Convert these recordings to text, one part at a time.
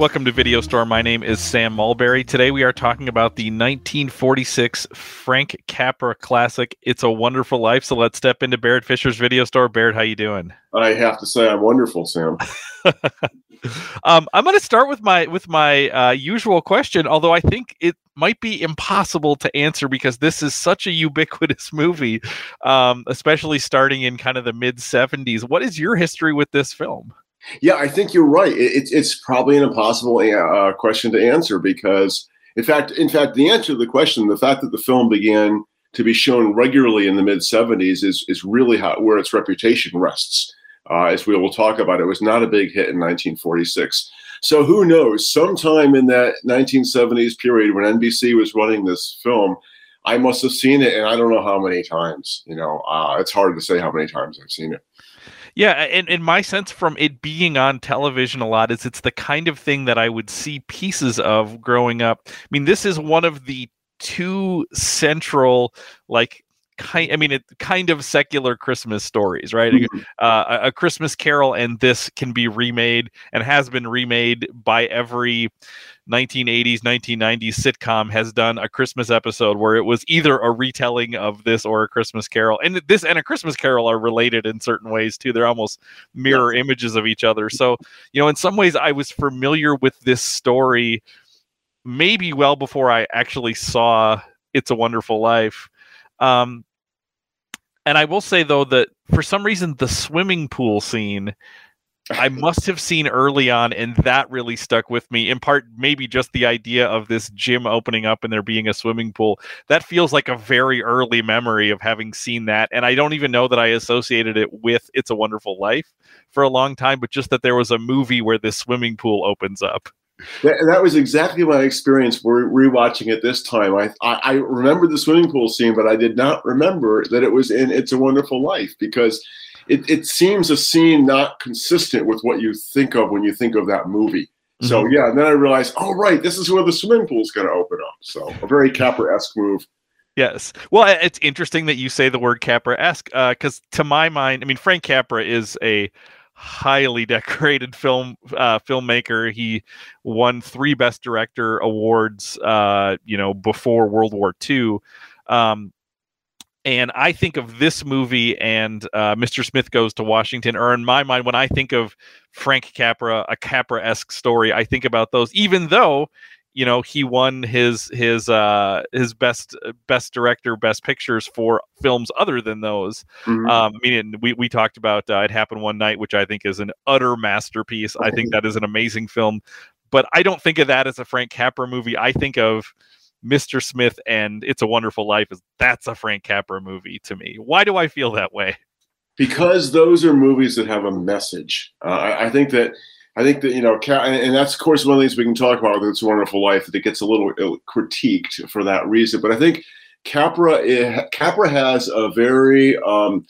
Welcome to Video Store. My name is Sam Mulberry. Today we are talking about the 1946 Frank Capra classic, It's a Wonderful Life. So let's step into Barrett Fisher's Video Store. Barrett, how you doing? I have to say I'm wonderful, Sam. um, I'm going to start with my with my uh, usual question, although I think it might be impossible to answer because this is such a ubiquitous movie, um, especially starting in kind of the mid 70s. What is your history with this film? Yeah, I think you're right. It, it's probably an impossible uh, question to answer because, in fact, in fact, the answer to the question, the fact that the film began to be shown regularly in the mid 70s is is really how, where its reputation rests. Uh, as we will talk about, it was not a big hit in 1946. So who knows? Sometime in that 1970s period when NBC was running this film, I must have seen it, and I don't know how many times. You know, uh, it's hard to say how many times I've seen it. Yeah, and, and my sense from it being on television a lot is it's the kind of thing that I would see pieces of growing up. I mean, this is one of the two central like kind i mean it kind of secular christmas stories right mm-hmm. uh, a, a, christmas carol and this can be remade and has been remade by every 1980s 1990s sitcom has done a christmas episode where it was either a retelling of this or a christmas carol. And this and a christmas carol are related in certain ways too. They're almost mirror images of each other. So you know in some ways i was familiar with this story maybe well before i actually saw it's a wonderful life. Um, and i will say though that for some reason the swimming pool scene I must have seen early on, and that really stuck with me. In part, maybe just the idea of this gym opening up and there being a swimming pool. That feels like a very early memory of having seen that. And I don't even know that I associated it with It's a Wonderful Life for a long time, but just that there was a movie where this swimming pool opens up. That, that was exactly my experience rewatching it this time. I, I, I remember the swimming pool scene, but I did not remember that it was in It's a Wonderful Life because it, it seems a scene not consistent with what you think of when you think of that movie. Mm-hmm. So yeah, and then I realized, oh right, this is where the swimming pool is going to open up. So a very Capra-esque move. Yes. Well, it's interesting that you say the word Capra-esque because uh, to my mind, I mean, Frank Capra is a highly decorated film uh, filmmaker. He won three Best Director awards, uh, you know, before World War II. Um, and I think of this movie and uh, Mr. Smith Goes to Washington, or in my mind, when I think of Frank Capra, a Capra esque story, I think about those, even though you know he won his his uh his best best director best pictures for films other than those mm-hmm. um i mean we we talked about uh, it happened one night which i think is an utter masterpiece i think that is an amazing film but i don't think of that as a frank capra movie i think of Mr. Smith and It's a Wonderful Life is that's a Frank Capra movie to me. Why do I feel that way? Because those are movies that have a message. Uh, I, I, think that I think that you know, and that's of course one of the things we can talk about with It's a Wonderful Life that it gets a little critiqued for that reason. But I think Capra Capra has a very um,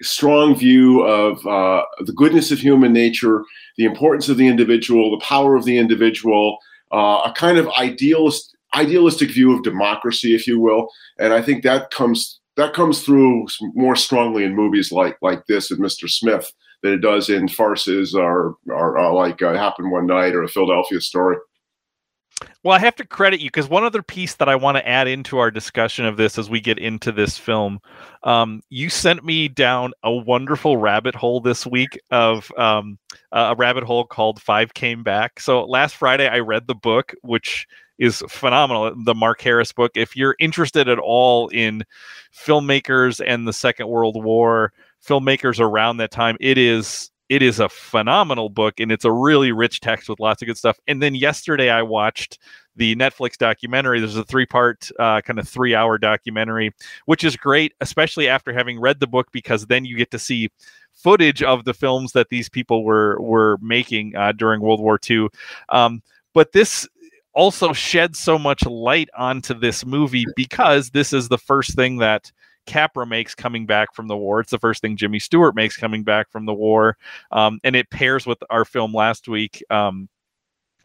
strong view of uh, the goodness of human nature, the importance of the individual, the power of the individual, uh, a kind of idealist idealistic view of democracy, if you will, and I think that comes that comes through more strongly in movies like like this and Mr. Smith than it does in farces or or, or like uh, Happened One Night or a Philadelphia Story. Well, I have to credit you because one other piece that I want to add into our discussion of this as we get into this film, um, you sent me down a wonderful rabbit hole this week of um, a rabbit hole called Five Came Back. So last Friday I read the book, which is phenomenal. The Mark Harris book. If you're interested at all in filmmakers and the Second World War, filmmakers around that time, it is it is a phenomenal book and it's a really rich text with lots of good stuff. And then yesterday I watched the Netflix documentary. There's a three part, uh, kind of three hour documentary, which is great, especially after having read the book, because then you get to see footage of the films that these people were were making uh, during World War II. Um, but this also sheds so much light onto this movie because this is the first thing that Capra makes coming back from the war. It's the first thing Jimmy Stewart makes coming back from the war, um, and it pairs with our film last week. Um,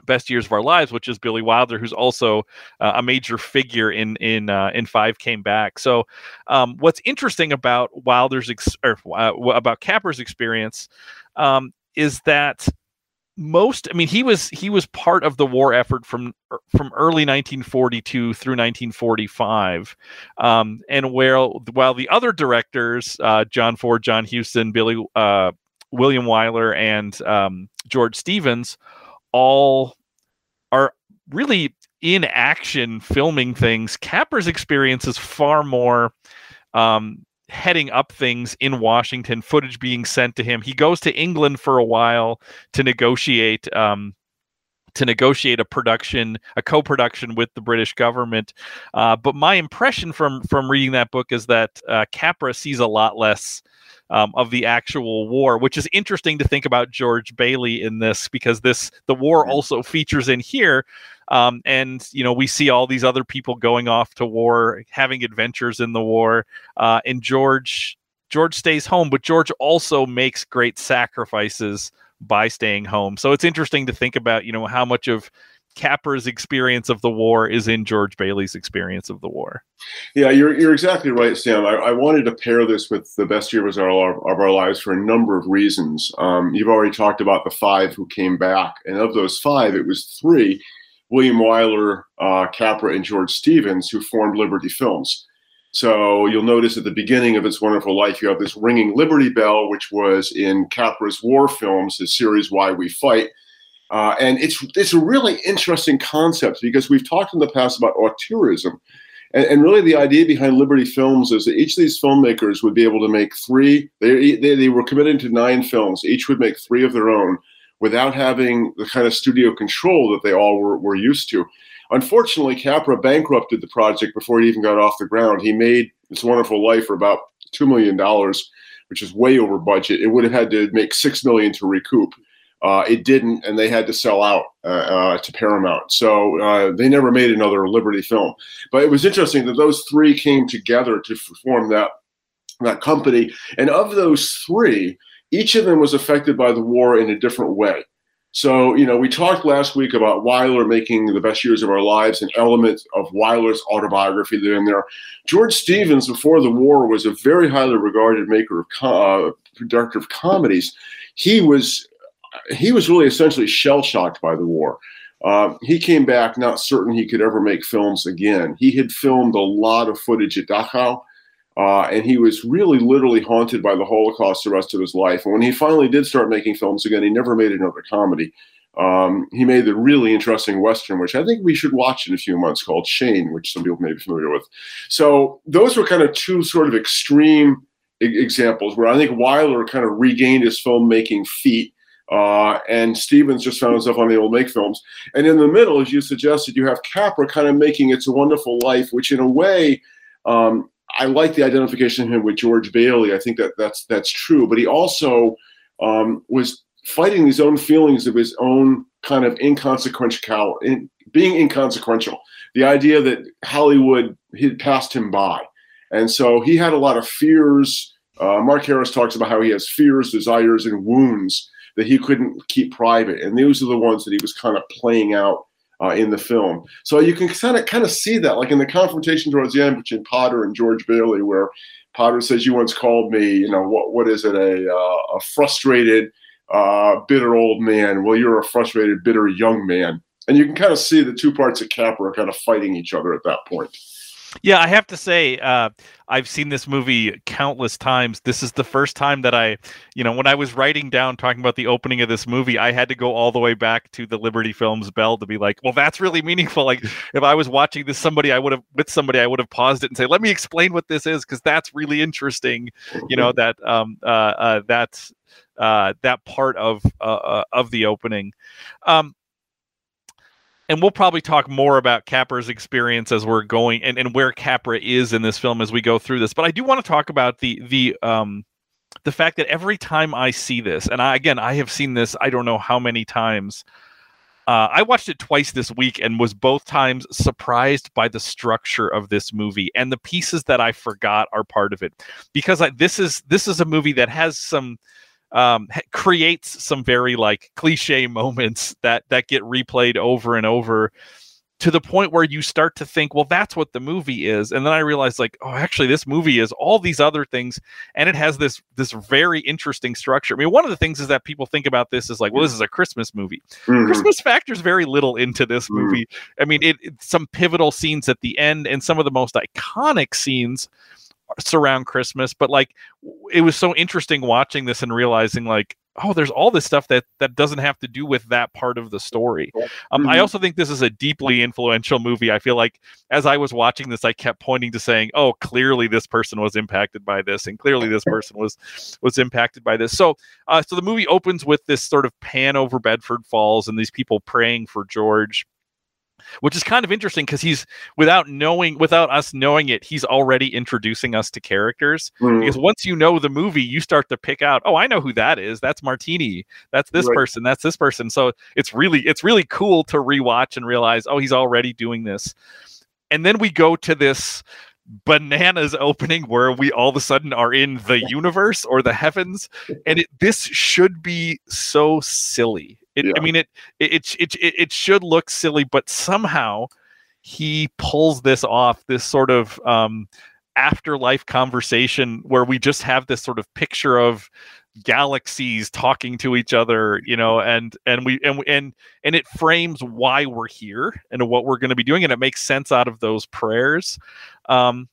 Best Years of Our Lives, which is Billy Wilder, who's also uh, a major figure in in uh, in Five Came Back. So, um, what's interesting about Wilder's ex- or uh, about Capra's experience um, is that most i mean he was he was part of the war effort from from early 1942 through 1945 um, and where while the other directors uh, john ford john huston billy uh, william wyler and um, george stevens all are really in action filming things Capra's experience is far more um, heading up things in Washington, footage being sent to him. He goes to England for a while to negotiate um, to negotiate a production, a co-production with the British government. Uh, but my impression from from reading that book is that uh, Capra sees a lot less. Um, of the actual war, which is interesting to think about George Bailey in this because this the war also features in here, um, and you know we see all these other people going off to war, having adventures in the war. Uh, and George George stays home, but George also makes great sacrifices by staying home. So it's interesting to think about, you know, how much of Capra's experience of the war is in George Bailey's experience of the war. Yeah, you're, you're exactly right, Sam. I, I wanted to pair this with the best years of our, of our lives for a number of reasons. Um, you've already talked about the five who came back, and of those five, it was three William Wyler, uh, Capra, and George Stevens, who formed Liberty Films. So you'll notice at the beginning of It's Wonderful Life, you have this ringing Liberty Bell, which was in Capra's war films, his series Why We Fight. Uh, and it's it's a really interesting concept because we've talked in the past about auteurism. And, and, really the idea behind Liberty Films is that each of these filmmakers would be able to make three, they, they, they were committed to nine films. Each would make three of their own without having the kind of studio control that they all were, were used to. Unfortunately, Capra bankrupted the project before it even got off the ground. He made It's Wonderful Life for about $2 million, which is way over budget. It would have had to make 6 million to recoup. Uh, it didn't, and they had to sell out uh, uh, to Paramount. So uh, they never made another Liberty film. But it was interesting that those three came together to form that that company. And of those three, each of them was affected by the war in a different way. So, you know, we talked last week about Wyler making the best years of our lives, an element of Wyler's autobiography there in there. George Stevens, before the war, was a very highly regarded maker of uh, director of comedies. He was he was really essentially shell shocked by the war. Uh, he came back not certain he could ever make films again. He had filmed a lot of footage at Dachau uh, and he was really literally haunted by the Holocaust the rest of his life. And when he finally did start making films again, he never made another comedy. Um, he made the really interesting Western, which I think we should watch in a few months, called Shane, which some people may be familiar with. So those were kind of two sort of extreme e- examples where I think Wyler kind of regained his filmmaking feet. Uh, and Stevens just found himself on the old make films. And in the middle, as you suggested, you have Capra kind of making It's a Wonderful Life, which in a way um, I like the identification of him with George Bailey. I think that that's that's true. But he also um, was fighting his own feelings of his own kind of inconsequential, in, being inconsequential. The idea that Hollywood had passed him by, and so he had a lot of fears. Uh, Mark Harris talks about how he has fears, desires, and wounds that he couldn't keep private, and those are the ones that he was kind of playing out uh, in the film. So you can kind of kind of see that, like in the confrontation towards the end between Potter and George Bailey, where Potter says, "You once called me, you know, what what is it, a uh, a frustrated, uh, bitter old man? Well, you're a frustrated, bitter young man." And you can kind of see the two parts of Capra kind of fighting each other at that point. Yeah, I have to say, uh, I've seen this movie countless times. This is the first time that I, you know, when I was writing down talking about the opening of this movie, I had to go all the way back to the Liberty Films bell to be like, well, that's really meaningful. Like, if I was watching this somebody, I would have with somebody, I would have paused it and say, let me explain what this is because that's really interesting. You know that um uh, uh that uh that part of uh, uh of the opening. Um, and we'll probably talk more about Capra's experience as we're going and, and where Capra is in this film as we go through this. But I do want to talk about the the um the fact that every time I see this, and I, again I have seen this I don't know how many times. Uh, I watched it twice this week and was both times surprised by the structure of this movie and the pieces that I forgot are part of it because I, this is this is a movie that has some um, creates some very like cliche moments that that get replayed over and over. to the point where you start to think, well, that's what the movie is. And then I realized like, oh, actually this movie is all these other things. And it has this this very interesting structure. I mean, one of the things is that people think about this is like, well, this is a Christmas movie. Mm-hmm. Christmas factors very little into this mm-hmm. movie. Mm-hmm. I mean, it, it some pivotal scenes at the end and some of the most iconic scenes surround Christmas, but like it was so interesting watching this and realizing like oh there's all this stuff that that doesn't have to do with that part of the story. Um, mm-hmm. i also think this is a deeply influential movie. I feel like as i was watching this i kept pointing to saying oh clearly this person was impacted by this and clearly this person was was impacted by this. So uh, so the movie opens with this sort of pan over bedford falls and these people praying for george which is kind of interesting because he's without knowing without us knowing it he's already introducing us to characters. Mm. because once you know the movie you start to pick out oh i know who that is. That's martini. That's this right. person. That's this person. So it's really it's really cool to rewatch and realize oh he's already doing this. And then we go to this bananas opening where we all of a sudden are in the universe or the heavens and it, this should be so silly it, yeah. I mean, it, it it it it should look silly, but somehow he pulls this off. This sort of um, afterlife conversation where we just have this sort of picture of galaxies talking to each other you know and and we and and and it frames why we're here and what we're going to be doing and it makes sense out of those prayers um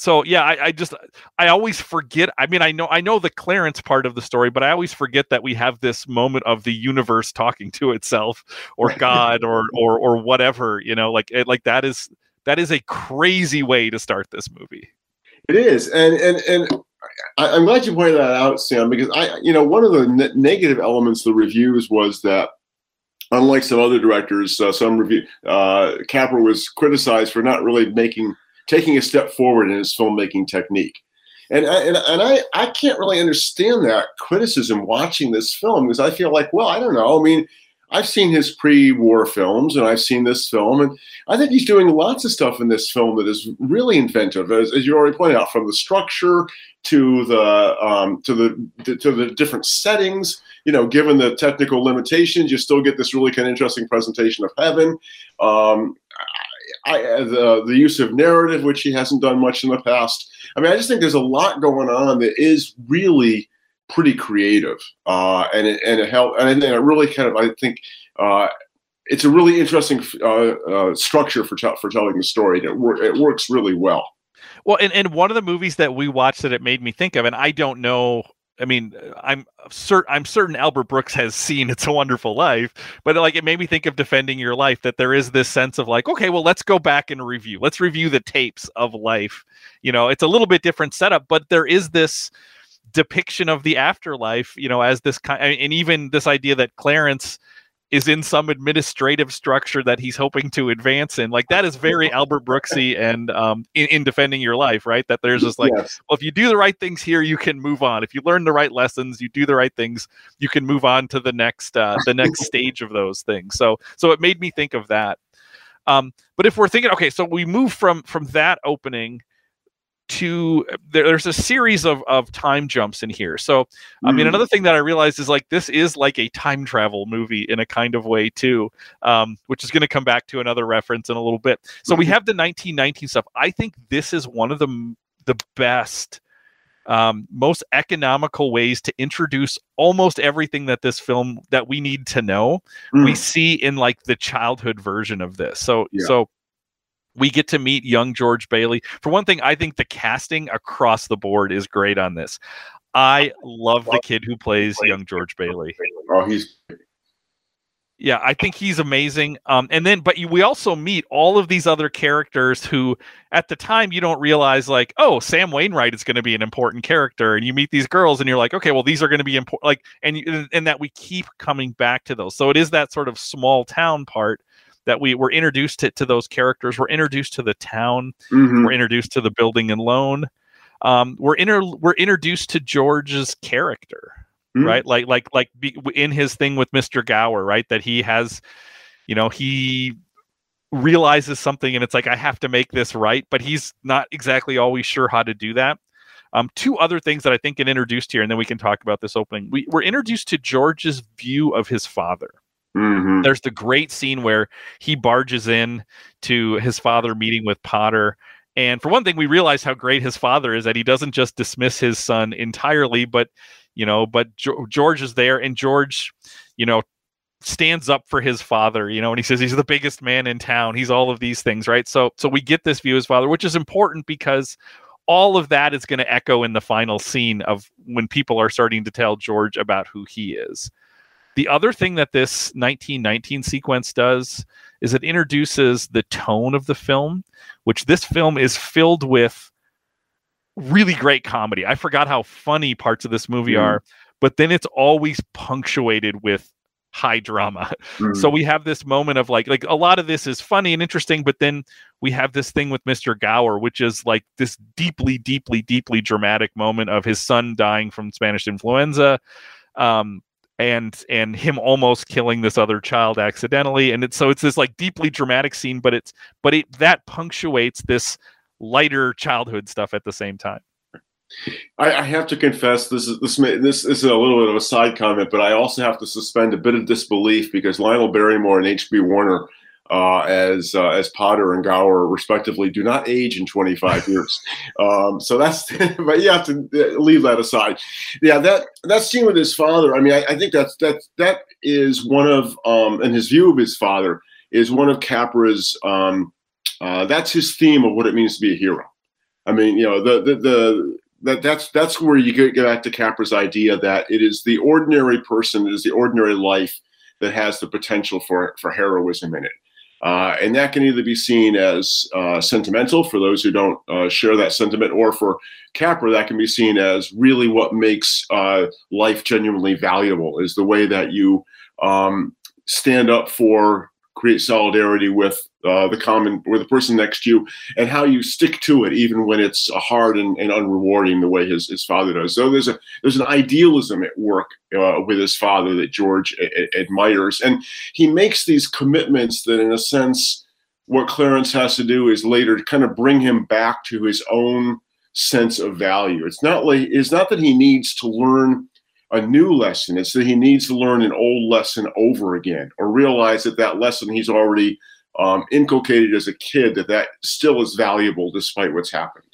so yeah, I, I, just I always forget. I mean, I know I know the Clarence part of the story, but I always forget that we have this moment of the universe talking to itself, or God, or or or whatever. You know, like it, like that is that is a crazy way to start this movie. It is, and and and I, am glad you pointed that out, Sam, because I you know one of the ne- negative elements of the reviews was that unlike some other directors, uh, some review uh, Capra was criticized for not really making taking a step forward in his filmmaking technique. And, and, and I, I can't really understand that criticism watching this film because I feel like, well, I don't know. I mean, I've seen his pre-war films and I've seen this film, and I think he's doing lots of stuff in this film that is really inventive, as, as you already pointed out, from the structure to the um, to the to the different settings. You know, given the technical limitations, you still get this really kind of interesting presentation of heaven. Um, I, the the use of narrative, which he hasn't done much in the past. I mean, I just think there's a lot going on that is really pretty creative, uh, and it, and it help, and it really kind of I think. Uh, it's a really interesting uh, uh structure for t- for telling the story. It, wor- it works really well. Well, and, and one of the movies that we watched that it made me think of, and I don't know I mean, I'm certain I'm certain Albert Brooks has seen It's a Wonderful Life, but like it made me think of defending your life that there is this sense of like, okay, well, let's go back and review. Let's review the tapes of life. You know, it's a little bit different setup, but there is this depiction of the afterlife, you know, as this kind and even this idea that Clarence is in some administrative structure that he's hoping to advance in. Like that is very Albert Brooksy and um, in, in, defending your life, right? That there's just like, yes. well, if you do the right things here, you can move on. If you learn the right lessons, you do the right things, you can move on to the next uh, the next stage of those things. So so it made me think of that. Um, but if we're thinking, okay, so we move from from that opening to there, there's a series of, of time jumps in here so i mean mm. another thing that i realized is like this is like a time travel movie in a kind of way too um, which is going to come back to another reference in a little bit so we mm-hmm. have the 1919 stuff i think this is one of the the best um, most economical ways to introduce almost everything that this film that we need to know mm. we see in like the childhood version of this so yeah. so we get to meet young George Bailey. For one thing, I think the casting across the board is great on this. I love the kid who plays young George Bailey. Oh, he's yeah, I think he's amazing. Um, and then, but you, we also meet all of these other characters who, at the time, you don't realize like, oh, Sam Wainwright is going to be an important character, and you meet these girls, and you're like, okay, well, these are going to be important. Like, and and that we keep coming back to those. So it is that sort of small town part that we were introduced to, to those characters. We're introduced to the town. Mm-hmm. We're introduced to the building and loan. Um, we're inter- we're introduced to George's character, mm-hmm. right? Like like like be, in his thing with Mr. Gower, right? That he has, you know, he realizes something and it's like I have to make this right, but he's not exactly always sure how to do that. Um, two other things that I think get introduced here, and then we can talk about this opening. We, we're introduced to George's view of his father Mhm. There's the great scene where he barges in to his father meeting with Potter. And for one thing, we realize how great his father is that he doesn't just dismiss his son entirely, but you know, but Jo- George is there, and George, you know, stands up for his father. You know, and he says he's the biggest man in town. He's all of these things, right? So, so we get this view of his father, which is important because all of that is going to echo in the final scene of when people are starting to tell George about who he is. The other thing that this 1919 sequence does is it introduces the tone of the film, which this film is filled with really great comedy. I forgot how funny parts of this movie Mm. are, but then it's always punctuated with high drama. Mhm. So we have this moment of like like a lot of this is funny and interesting, but then we have this thing with Mr. Gower, which is like this deeply, deeply, deeply dramatic moment of his son dying from Spanish influenza. Um and and him almost killing this other child accidentally and it's so it's this like deeply dramatic scene but it's but it that punctuates this lighter childhood stuff at the same time I, I have to confess this is this may, this is a little bit of a side comment, but I also have to suspend a bit of disbelief because Lionel Barrymore and H.B. Warner, uh, as uh, as Potter and Gower respectively, do not age in 25 years. Um, so that's but you have to uh, leave that aside. Yeah, that that scene with his father. I mean, I, I think that's that that is one of um, and his view of his father is one of Capra's. Um, uh, that's his theme of what it means to be a hero. I mean, you know, the the, the that that's that's where you get, get back to Capra's idea that it is the ordinary person, it is the ordinary life that has the potential for for heroism in it. Uh, and that can either be seen as uh, sentimental for those who don't uh, share that sentiment, or for Capra, that can be seen as really what makes uh, life genuinely valuable is the way that you um, stand up for, create solidarity with uh, the common, or the person next to you, and how you stick to it even when it's hard and, and unrewarding the way his, his father does. So there's a there's an idealism at work uh, with his father that George admires, and he makes these commitments that, in a sense, what Clarence has to do is later to kind of bring him back to his own sense of value. It's not like it's not that he needs to learn a new lesson. It's that he needs to learn an old lesson over again, or realize that that lesson he's already um, inculcated as a kid that that still is valuable despite what's happened.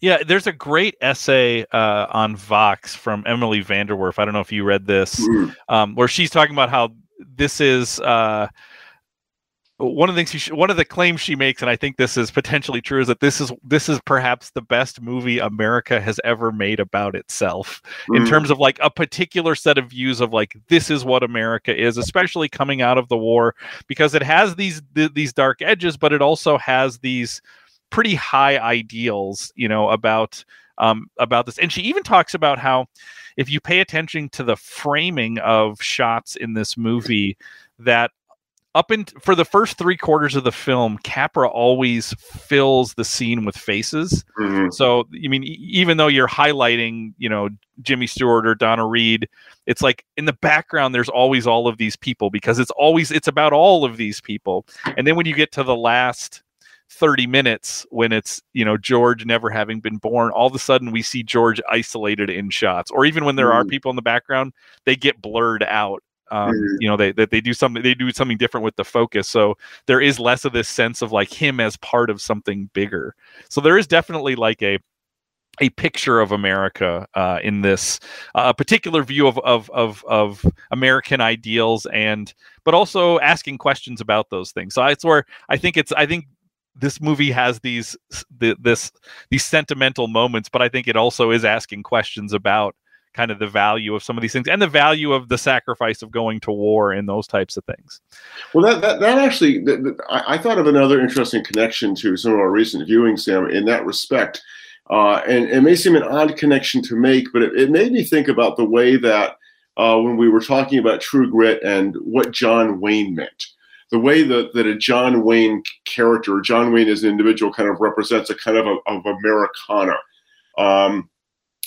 Yeah, there's a great essay uh, on Vox from Emily VanDerWerff. I don't know if you read this, Mm. um, where she's talking about how this is uh, one of the things. She, one of the claims she makes, and I think this is potentially true, is that this is this is perhaps the best movie America has ever made about itself in Mm. terms of like a particular set of views of like this is what America is, especially coming out of the war, because it has these th- these dark edges, but it also has these pretty high ideals, you know, about um, about this. And she even talks about how if you pay attention to the framing of shots in this movie, that up in for the first three quarters of the film, Capra always fills the scene with faces. Mhm. So, I mean, e- even though you're highlighting, you know, Jimmy Stewart or Donna Reed, it's like in the background, there's always all of these people because it's always, it's about all of these people. And then when you get to the last 30 minutes, when it's, you know, George never having been born, all of a sudden we see George isolated in shots. Or even when there are Mhm. people in the background, they get blurred out. Um, Mhm. you know, they, that they do something, they do something different with the focus. So there is less of this sense of like him as part of something bigger. So there is definitely like a a picture of America uh, in this uh, a particular view of, of of of American ideals and but also asking questions about those things. So that's where I think it's I think this movie has these the, this these sentimental moments, but I think it also is asking questions about kind of the value of some of these things and the value of the sacrifice of going to war and those types of things. Well, that that, that actually, that, that- I, I thought of another interesting connection to some of our recent viewings, Sam, in that respect. Uh, and it may seem an odd connection to make, but it, it made me think about the way that uh, when we were talking about True Grit and what John Wayne meant, the way that, that a John Wayne character, John Wayne as an individual, kind of represents a kind of a, of Americana. Um,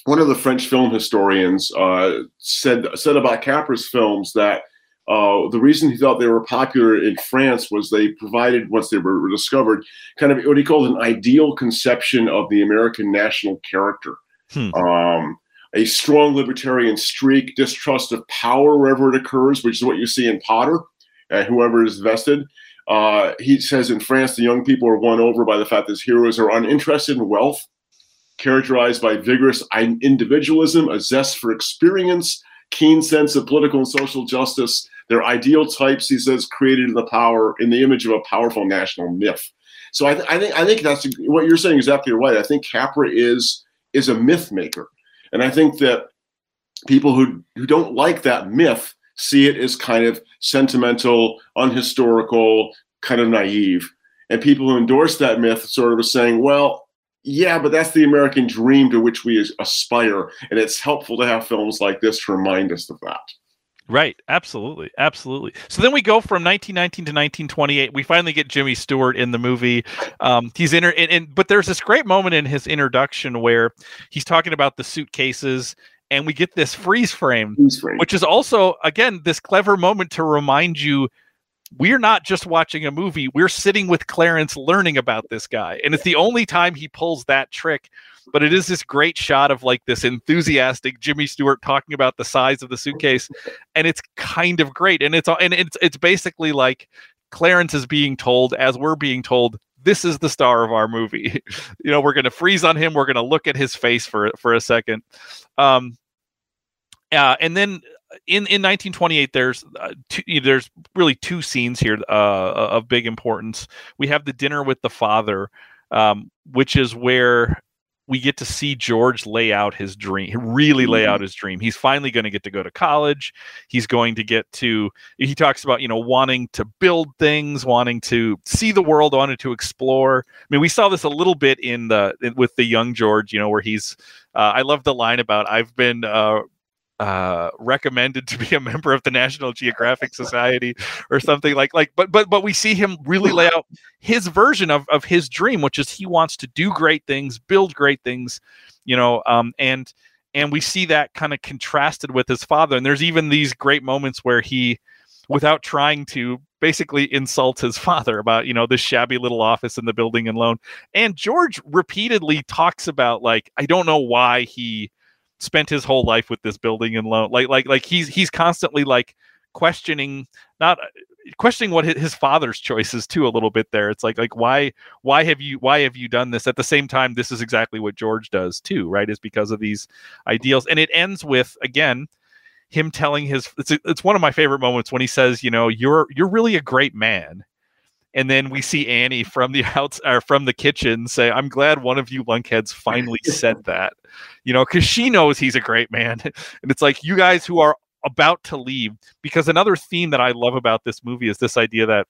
one of the French film historians uh, said said about Capra's films that uh, the reason he thought they were popular in France was they provided, once they were discovered, kind of what he called an ideal conception of the American national character. Hmm. Um, a strong libertarian streak, distrust of power wherever it occurs, which is what you see in Potter. uh, whoever is vested. Uh, he says in France, the young people are won over by the fact that his heroes are uninterested in wealth, characterized by vigorous individualism, a zest for experience, keen sense of political and social justice. They're ideal types, he says, created in the power in the image of a powerful national myth. So I, th- I think I think that's what you're saying exactly right. I think Capra is is a myth maker, and I think that people who who don't like that myth see it as kind of sentimental, unhistorical, kind of naive, and people who endorse that myth sort of are saying, well. Yeah, but that's the American dream to which we aspire, and it's helpful to have films like this to remind us of that. Right, absolutely, absolutely. So then we go from 1919 to 1928. We finally get Jimmy Stewart in the movie. Um, he's in, in, but there's this great moment in his introduction where he's talking about the suitcases, and we get this freeze frame, freeze frame, which is also again this clever moment to remind you we're not just watching a movie; we're sitting with Clarence learning about this guy, and it's the only time he pulls that trick but it is this great shot of like this enthusiastic Jimmy Stewart talking about the size of the suitcase, and it's kind of great. And it's and it's it's basically like Clarence is being told, as we're being told, this is the star of our movie. you know, we're going to freeze on him. We're going to look at his face for for a second. Um, uh, and then in in 1928 there's uh, two, there's really two scenes here uh, of big importance we have the dinner with the father um, which is where we get to see George lay out his dream, really lay out mm-hmm. his dream. He's finally going to get to go to college. He's going to get to, he talks about, you know, wanting to build things, wanting to see the world, wanting to explore. I mean, we saw this a little bit in the, in, with the young George, you know, where he's, uh, I love the line about, I've been, uh, uh, recommended to be a member of the National Geographic Society or something like like but but but we see him really lay out his version of of his dream which is he wants to do great things build great things you know um and and we see that kind of contrasted with his father. And there's even these great moments where he without trying to basically insult his father about you know this shabby little office in the building and loan and george repeatedly talks about like i don't know why he spent his whole life with this building and loan like like like he's he's constantly like questioning not questioning what his father's choices too a little bit there. It's like like why why have you why have you done this? At the same time this is exactly what george does too right is because of these ideals. And it ends with again him telling his it's, it's one of my favorite moments when he says you know you're you're really a great man and then we see Annie from the outs or from the kitchen say, "I'm glad one of you lunkheads finally said that," you know, because she knows he's a great man, and it's like you guys who are about to leave. Because another theme that I love about this movie is this idea that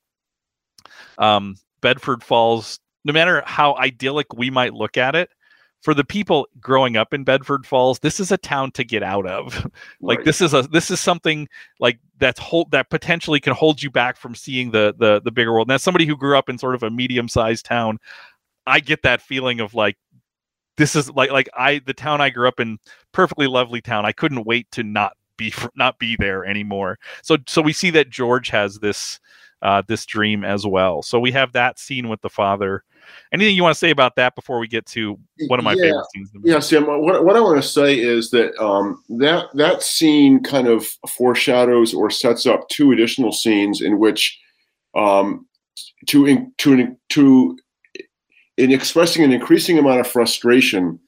um, Bedford Falls, no matter how idyllic we might look at it, for the people growing up in Bedford Falls, this is a town to get out of. like right. this is a this is something like that's hold that potentially can hold you back from seeing the the the bigger world. Now, somebody who grew up in sort of a medium sized town, I get that feeling of like this is like like I the town I grew up in, perfectly lovely town. I couldn't wait to not be not be there anymore. So so we see that George has this uh, this dream as well. So we have that scene with the father anything you want to say about that before we get to one of my yeah. favorite scenes? Yeah, Sam. What, what I want to say is that um, that that scene kind of foreshadows or sets up two additional scenes in which um, to in, to to in expressing an increasing amount of frustration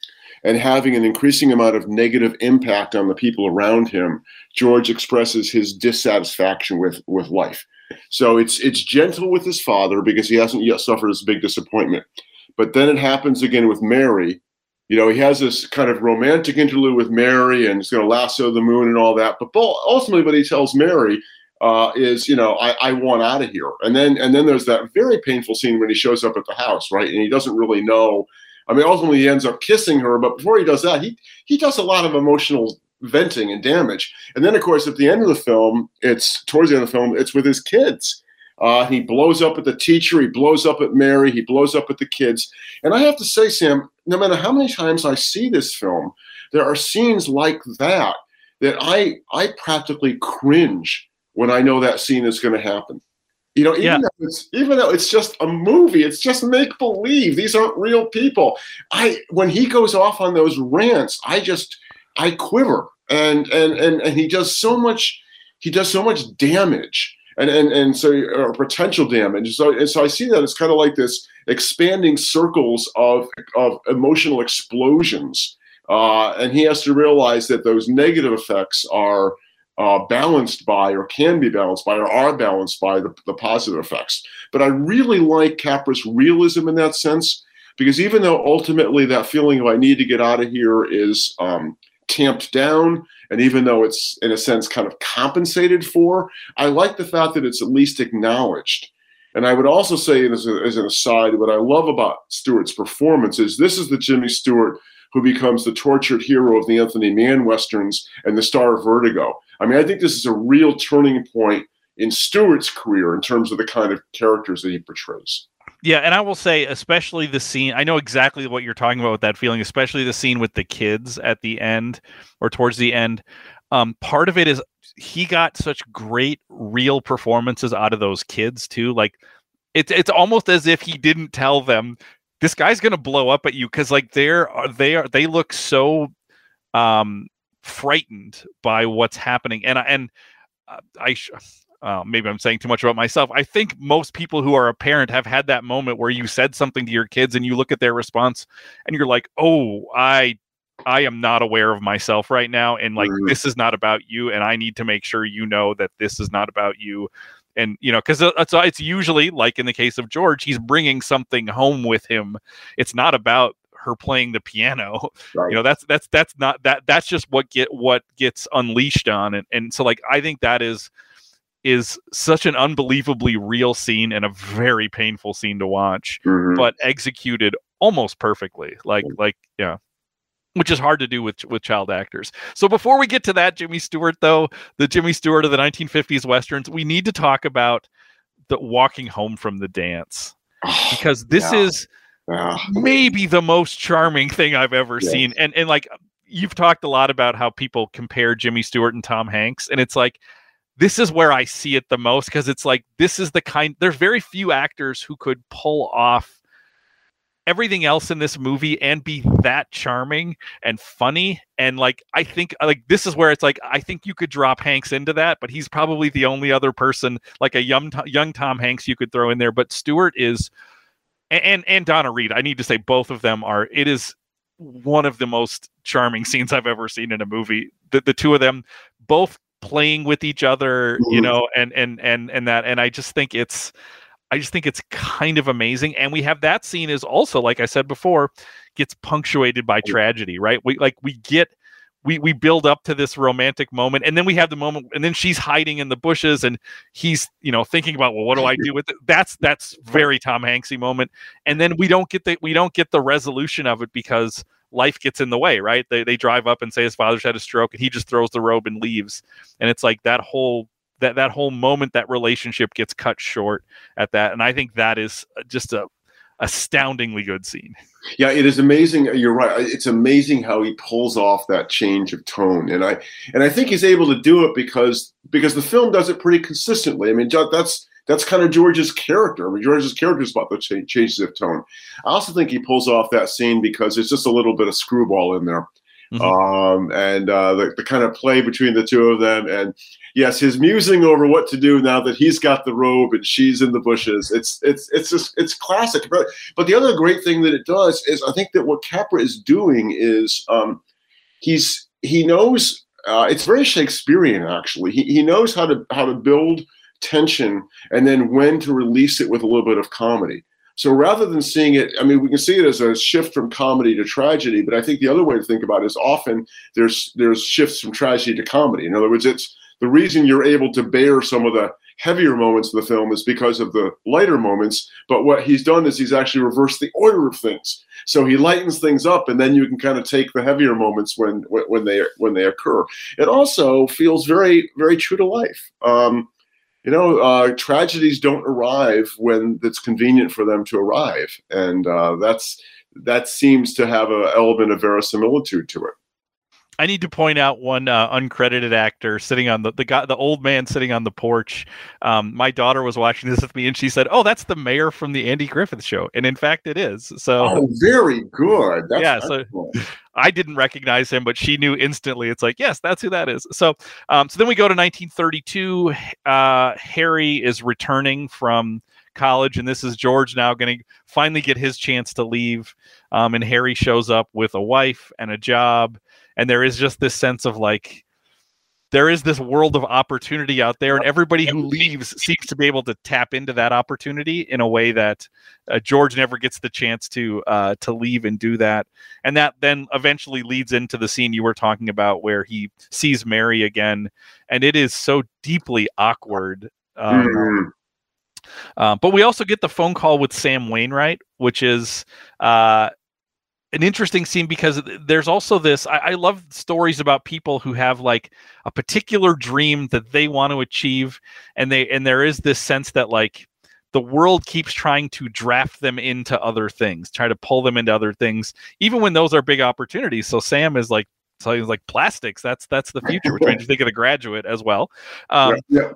and having an increasing amount of negative impact on the people around him, George expresses his dissatisfaction with with life. So it's it's gentle with his father because he hasn't yet suffered this big disappointment. But then it happens again with Mary. You know, he has this kind of romantic interlude with Mary and he's going to lasso the moon and all that. But ultimately, what he tells Mary uh, is, you know, I, I want out of here. And then and then there's that very painful scene when he shows up at the house, right? And he doesn't really know. I mean, ultimately, he ends up kissing her. But before he does that, he he does a lot of emotional venting and damage. And then, of course, at the end of the film, it's towards the end of the film, it's with his kids. Uh, he blows up at the teacher, he blows up at Mary, he blows up at the kids. And I have to say, Sam, no matter how many times I see this film, there are scenes like that that I I practically cringe when I know that scene is going to happen. You know, even, yeah. though it's, even though it's just a movie, it's just make believe. These aren't real people. I when he goes off on those rants, I just I quiver and and and and he does so much he does so much damage and and and so or potential damage. So and so I see that it's kind of like this expanding circles of of emotional explosions, uh, and he has to realize that those negative effects are. Uh, balanced by, or can be balanced by, or are balanced by the, the positive effects. But I really like Capra's realism in that sense, because even though ultimately that feeling of I need to get out of here is um, tamped down, and even though it's in a sense kind of compensated for, I like the fact that it's at least acknowledged. And I would also say, as, a, as an aside, what I love about Stewart's performance is this is the Jimmy Stewart who becomes the tortured hero of the Anthony Mann westerns and the star of Vertigo. I mean, I think this is a real turning point in Stewart's career in terms of the kind of characters that he portrays. Yeah, and I will say, especially the scene. I know exactly what you're talking about with that feeling, especially the scene with the kids at the end or towards the end. Um, part of it is he got such great real performances out of those kids too. Like it's it's almost as if he didn't tell them this guy's gonna blow up at you because like they're they are they look so um frightened by what's happening and and uh, I uh, maybe I'm saying too much about myself. I think most people who are a parent have had that moment where you said something to your kids and you look at their response and you're like, "Oh, I I am not aware of myself right now and like mm-hmm. this is not about you and I need to make sure you know that this is not about you." And you know, because it's, it's usually like in the case of George, he's bringing something home with him. It's not about her playing the piano right. you know that's that's that's not that that's just what get what gets unleashed on and and so like i think that is is such an unbelievably real scene and a very painful scene to watch, mm-hmm. but executed almost perfectly. Like like yeah. Which is hard to do with with child actors. So before we get to that Jimmy Stewart though, the Jimmy Stewart of the 1950s westerns, we need to talk about the walking home from the dance. Because this yeah. is yeah. maybe the most charming thing I've ever yeah. seen. And and like you've talked a lot about how people compare Jimmy Stewart and Tom Hanks and it's like this is where I see it the most because it's like this is the kind there's very few actors who could pull off everything else in this movie and be that charming and funny and like I think uh, like this is where it's like I think you could drop Hanks into that but he's probably the only other person like a young young Tom Hanks you could throw in there but Stewart is and and, and Donna Reed I need to say both of them are it is one of the most charming scenes I've ever seen in a movie the, the two of them both playing with each other mm-hmm. you know and and and and that and i just think it's i just think it's kind of amazing and we have that scene is also like i said before gets punctuated by tragedy right? We like we get we we build up to this romantic moment and then we have the moment and then she's hiding in the bushes and he's you know thinking about well what do i do with it? That's that's very tom hanksy moment and then we don't get the we don't get the resolution of it because life gets in the way, right? They they drive up and say his father's had a stroke, and he just throws the robe and leaves. And it's like that whole that that whole moment, that relationship gets cut short at that. And I think that is uh, just a astoundingly good scene. Yeah, it is amazing. Uh, you're right. Uh, it's amazing how he pulls off that change of tone, and I and I think he's able to do it because because the film does it pretty consistently. I mean, that's that's kind of George's character. I mean, George's character is about the ch- changes of tone. I also think he pulls off that scene because it's just a little bit of screwball in there. Mm-hmm. Um, and uh, the, the kind of play between the two of them. And yes, his musing over what to do now that he's got the robe and she's in the bushes. It's it's it's just it's classic. But but the other great thing that it does is I think that what Capra is doing is um, he's he knows uh, it's very Shakespearean actually. He he knows how to how to build tension and then when to release it with a little bit of comedy. So rather than seeing it, I mean, we can see it as a shift from comedy to tragedy, but I think the other way to think about it is often there's there's shifts from tragedy to comedy. In other words, it's the reason you're able to bear some of the heavier moments of the film is because of the lighter moments. But what he's done is he's actually reversed the order of things. So he lightens things up, and then you can kind of take the heavier moments when when they when they occur. It also feels very very true to life. Um, you know, uh, tragedies don't arrive when it's convenient for them to arrive, and uh, that's that seems to have an element of verisimilitude to it. I need to point out one uh, uncredited actor sitting on the the guy, the old man sitting on the porch. Um, my daughter was watching this with me, and she said, "Oh, that's the mayor from the Andy Griffith Show," and in fact, it is. So, oh, very good. That's yeah, so I didn't recognize him, but she knew instantly. It's like, yes, that's who that is. So, um, so then we go to 1932. Uh, Harry is returning from college, and this is George now going to finally get his chance to leave. Um, and Harry shows up with a wife and a job and there is just this sense of like there is this world of opportunity out there and everybody who leaves seems to be able to tap into that opportunity in a way that uh, george never gets the chance to uh, to leave and do that and that then eventually leads into the scene you were talking about where he sees mary again and it is so deeply awkward um, mm-hmm. uh, but we also get the phone call with sam wainwright which is uh, an interesting scene because there's also this I, I, love stories about people who have like a particular dream that they want to achieve and they and there is this sense that like the world keeps trying to draft them into other things try to pull them into other things even when those are big opportunities. So sam is like something like plastics that's that's the future. Which made you think of the graduate as well. Um, yeah, yeah.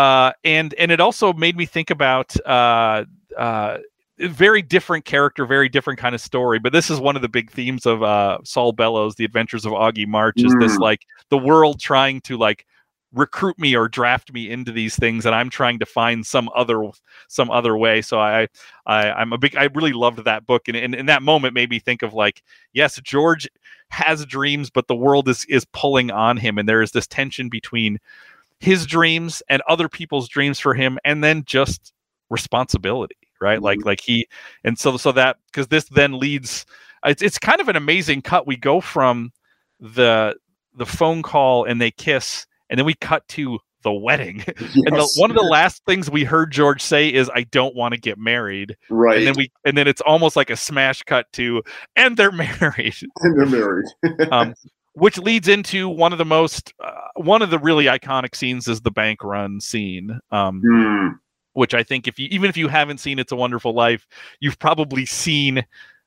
Uh, and and it also made me think about uh, uh, very different character, very different kind of story. But this is one of the big themes of uh, Saul Bellow's, The Adventures of Augie March, is mm. this like the world trying to like recruit me or draft me into these things and i'm trying to find some other some other way so i, I i'm a big i really loved that book and in that moment made me think of like yes george has dreams but the world is is pulling on him and there is this tension between his dreams and other people's dreams for him and then just responsibility right? Mm-hmm. Like like he and so so that because this then leads it's it's kind of an amazing cut. We go from the the phone call and they kiss, and then we cut to the wedding. Yes. And the, one of the last things we heard George say is, "I don't want to get married." Right. And then we and then it's almost like a smash cut to, and they're married. And they're married. um, which leads into one of the most uh, one of the really iconic scenes is the bank run scene. Um, mm which I think if you even if you haven't seen It's a Wonderful Life, you've probably seen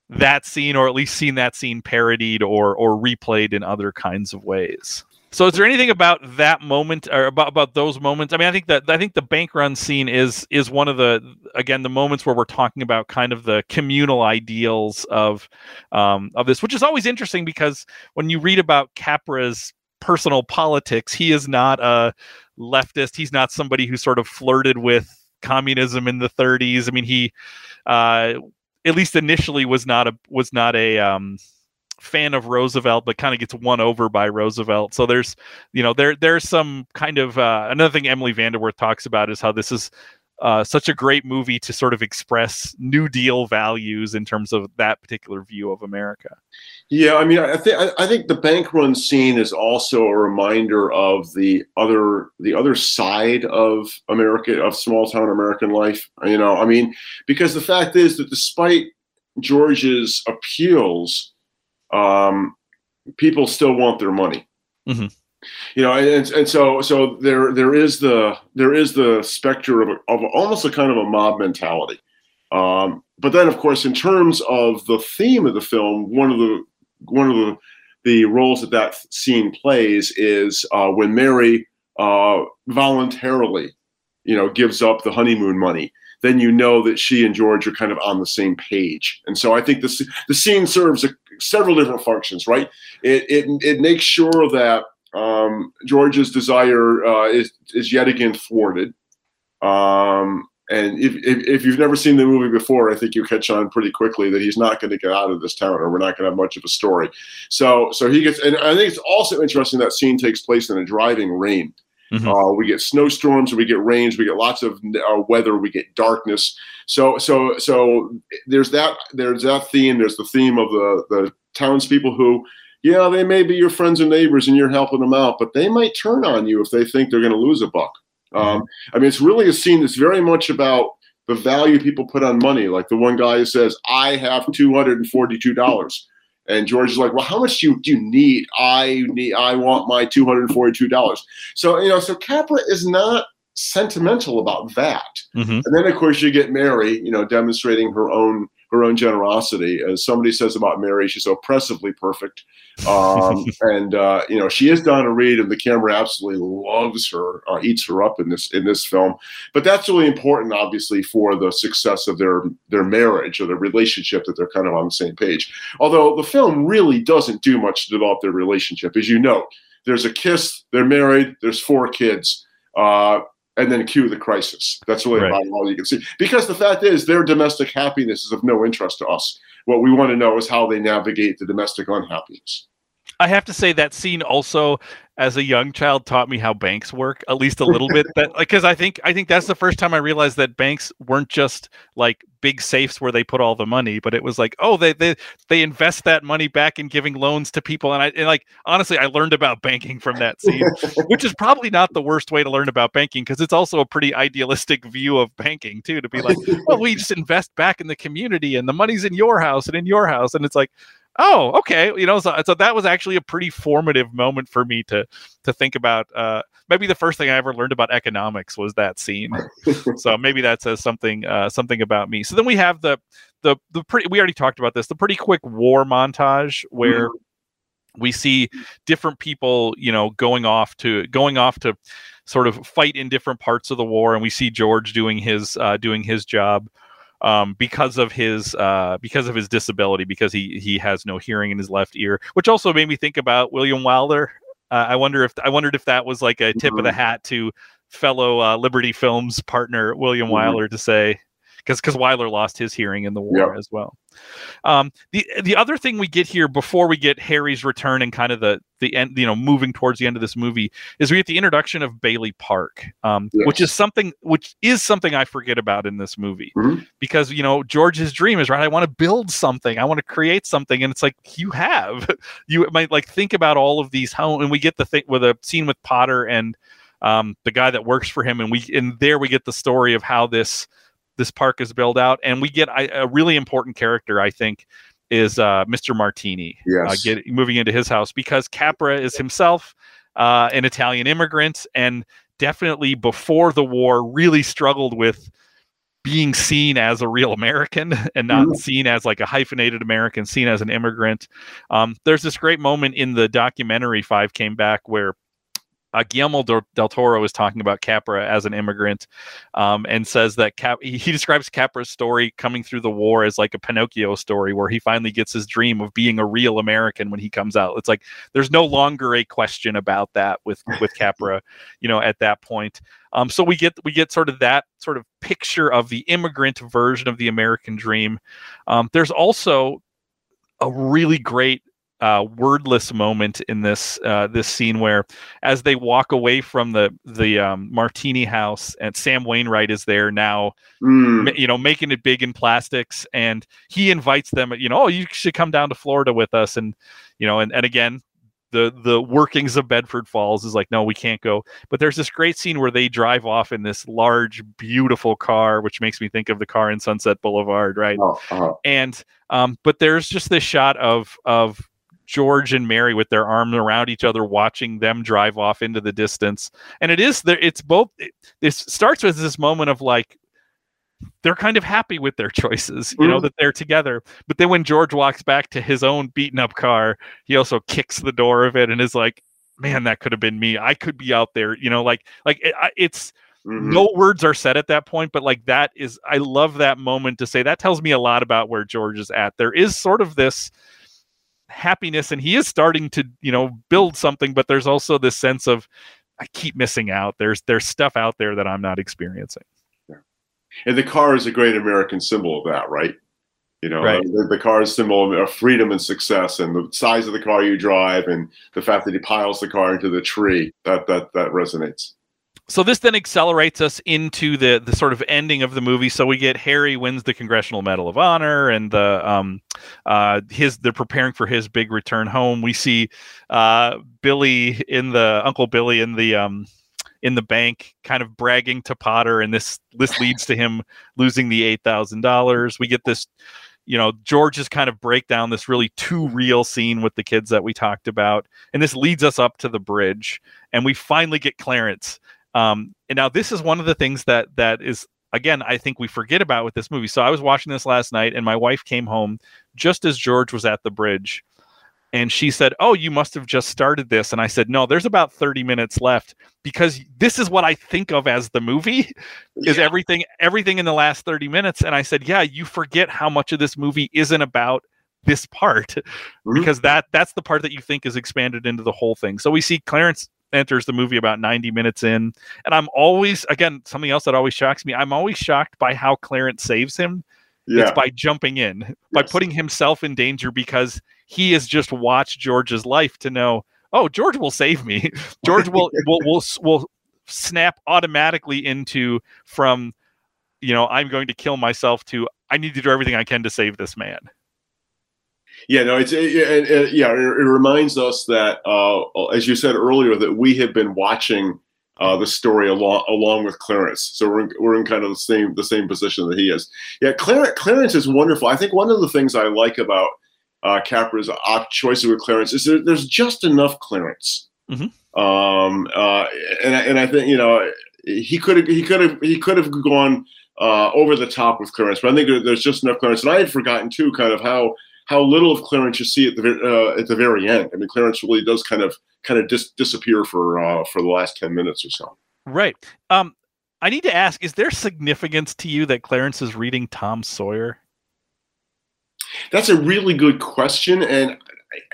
that scene or at least seen that scene parodied or or replayed in other kinds of ways. So is there anything about that moment or about, about those moments? I mean, I think that I think the bank run scene is is one of the again the moments where we're talking about kind of the communal ideals of um, of this, which is always interesting because when you read about Capra's personal politics, he is not a leftist. He's not somebody who sort of flirted with communism in the 30s. I mean, he uh, at least initially was not a was not a um, fan of Roosevelt, but kind of gets won over by Roosevelt. So there's you know there there's some kind of uh, another thing Emily VanDerWerff talks about is how this is uh, such a great movie to sort of express New Deal values in terms of that particular view of America. Yeah, I mean, I think I think the bank run scene is also a reminder of the other the other side of America of small town American life. You know, I mean, because the fact is that despite George's appeals, um, people still want their money. Mm-hmm you know and, and so so there there is the there is the specter of, of almost a kind of a mob mentality. Um, but then of course in terms of the theme of the film one of the one of the the roles that that scene plays is uh, when mary uh, voluntarily you know gives up the honeymoon money then you know that she and george are kind of on the same page. And so i think the, the scene serves a, several different functions right? It, it, it makes sure that um, George's desire uh, is is yet again thwarted. Um, and if, if, if, you've never seen the movie before, I think you catch on pretty quickly that he's not going to get out of this town, or we're not going to have much of a story. So, so he gets, and I think it's also interesting that scene takes place in a driving rain. Mm-hmm. Uh, we get snowstorms, we get rains, we get lots of uh, weather, we get darkness. So, so, so there's that. There's that theme. There's the theme of the the townspeople who yeah, they may be your friends and neighbors and you're helping them out, but they might turn on you if they think they're going to lose a buck. Um, I mean, it's really a scene that's very much about the value people put on money. Like the one guy who says, I have $242. And George is like, well, how much do you, do you need? I need, I want my $242. So, you know, so Capra is not sentimental about that. Mm-hmm. And then of course you get Mary, you know, demonstrating her own her own generosity. As somebody says about Mary, she's oppressively perfect. Um, and uh, you know, she is Donna Reed, and the camera absolutely loves her, uh, eats her up in this in this film. But that's really important, obviously, for the success of their their marriage or their relationship that they're kind of on the same page. Although the film really doesn't do much to develop their relationship, as you know. There's a kiss. They're married. There's four kids. Uh, and then cue the crisis. That's really right. about all you can see. Because the fact is, their domestic happiness is of no interest to us. What we want to know is how they navigate the domestic unhappiness. I have to say that scene also as a young child taught me how banks work at least a little bit that because I think I think that's the first time I realized that banks weren't just like big safes where they put all the money but it was like oh they they they invest that money back in giving loans to people and I and like honestly I learned about banking from that scene which is probably not the worst way to learn about banking because it's also a pretty idealistic view of banking too to be like well we just invest back in the community and the money's in your house and in your house and it's like oh, okay, you know, so, so that was actually a pretty formative moment for me to to think about. Uh, maybe the first thing I ever learned about economics was that scene. so maybe that says something uh, something about me. So then we have the the the pretty. We already talked about this. The pretty quick war montage where. Mm-hmm. We see different people, you know, going off to going off to sort of fight in different parts of the war, and we see George doing his uh, doing his job um, because of his uh, because of his disability, because he he has no hearing in his left ear, which also made me think about William Wyler. Uh, I wonder if I wondered if that was like a tip mm-hmm. of the mm-hmm. hat to fellow uh, Liberty Films partner William mm-hmm. Wyler to say, because because Wyler lost his hearing in the war yep. as well. Um, the the other thing we get here before we get Harry's return and kind of the the end, you know, moving towards the end of this movie is we get the introduction of Bailey Park, um, yes. which is something which is something I forget about in this movie mm-hmm. because you know George's dream is right. I want to build something, I want to create something, and it's like you have you might like think about all of these home, and we get the thing with a scene with Potter and um, the guy that works for him, and we and there we get the story of how this this park is built out, and we get a, a really important character, I think, is uh, Mr. Martini. Uh, yes. Uh, get, moving into his house because Capra is himself uh, an Italian immigrant, and definitely before the war, really struggled with being seen as a real American and not mm-hmm. seen as like a hyphenated American, seen as an immigrant. Um, there's this great moment in the documentary Five Came Back where uh, Guillermo del Toro is talking about Capra as an immigrant, um, and says that Cap- he, describes Capra's story coming through the war as like a Pinocchio story, where he finally gets his dream of being a real American when he comes out. It's like there's no longer a question about that with with Capra, you know, at that point. Um, so we get we get sort of that sort of picture of the immigrant version of the American dream. Um, there's also a really great uh, wordless moment in this uh, this scene where, as they walk away from the the um, Martini house, and Sam Wainwright is there now, mm. you know, making it big in plastics, and he invites them, you know, oh, you should come down to Florida with us, and you know, and and again, the the workings of Bedford Falls is like, no, we can't go. But there's this great scene where they drive off in this large, beautiful car, which makes me think of the car in Sunset Boulevard, right? Oh, uh-huh. And um, but there's just this shot of of George and Mary with their arms around each other, watching them drive off into the distance. And it is there. It's both. It, this starts with this moment of like they're kind of happy with their choices, you know, mm-hmm. that they're together. But then when George walks back to his own beaten up car, he also kicks the door of it and is like, "Man, that could have been me. I could be out there." You know, like like it, it's. Mm-hmm. No words are said at that point, but like that is, I love that moment to say that tells me a lot about where George is at. There is sort of this, happiness and he is starting to you know build something but there's also this sense of i keep missing out there's there's stuff out there that i'm not experiencing yeah. and the car is a great american symbol of that right you know right. the, the car is a symbol of freedom and success and the size of the car you drive and the fact that he piles the car into the tree that that that resonates so this then accelerates us into the the sort of ending of the movie. So we get Harry wins the Congressional Medal of Honor, and the um, uh, his they're preparing for his big return home. We see uh, Billy in the Uncle Billy in the um, in the bank, kind of bragging to Potter, and this this leads to him losing the eight thousand dollars. We get this you know george's kind of break down this really too real scene with the kids that we talked about and this leads us up to the bridge and we finally get clarence um, and now this is one of the things that that is again I think we forget about with this movie. So I was watching this last night, and my wife came home just as George was at the bridge, and she said, "Oh, you must have just started this." And I said, "No, there's about 30 minutes left because this is what I think of as the movie is Yeah. everything everything in the last 30 minutes." And I said, "Yeah, you forget how much of this movie isn't about this part Mhm. because that that's the part that you think is expanded into the whole thing." So we see Clarence enters the movie about 90 minutes in, and I'm always again, something else that always shocks me. I'm always shocked by how Clarence saves him Yeah. it's by jumping in, by putting himself in danger because he has just watched George's life to know, oh, George will save me. George will will will will snap automatically into from, you know, I'm going to kill myself to I need to do everything I can to save this man. Yeah, no, it's it, it, it- yeah. It, it reminds us that, uh, as you said earlier, that we have been watching uh, the story along along with Clarence. So we're in, we're in kind of the same the same position that he is. Yeah, Clarence Clarence is wonderful. I think one of the things I like about uh, Capra's choices with Clarence is there, there's just enough Clarence. Mhm. Um, uh, and I- and I think you know he could have he could have he could have gone uh, over the top with Clarence, but I think there- there's just enough Clarence. And I had forgotten too, kind of how how little of Clarence you see at the uh, at the very end. I mean, Clarence really does kind of kind of dis- disappear for uh, for the last ten minutes or so. Right. Um, I need to ask: Is there significance to you that Clarence is reading Tom Sawyer? That's a really good question, and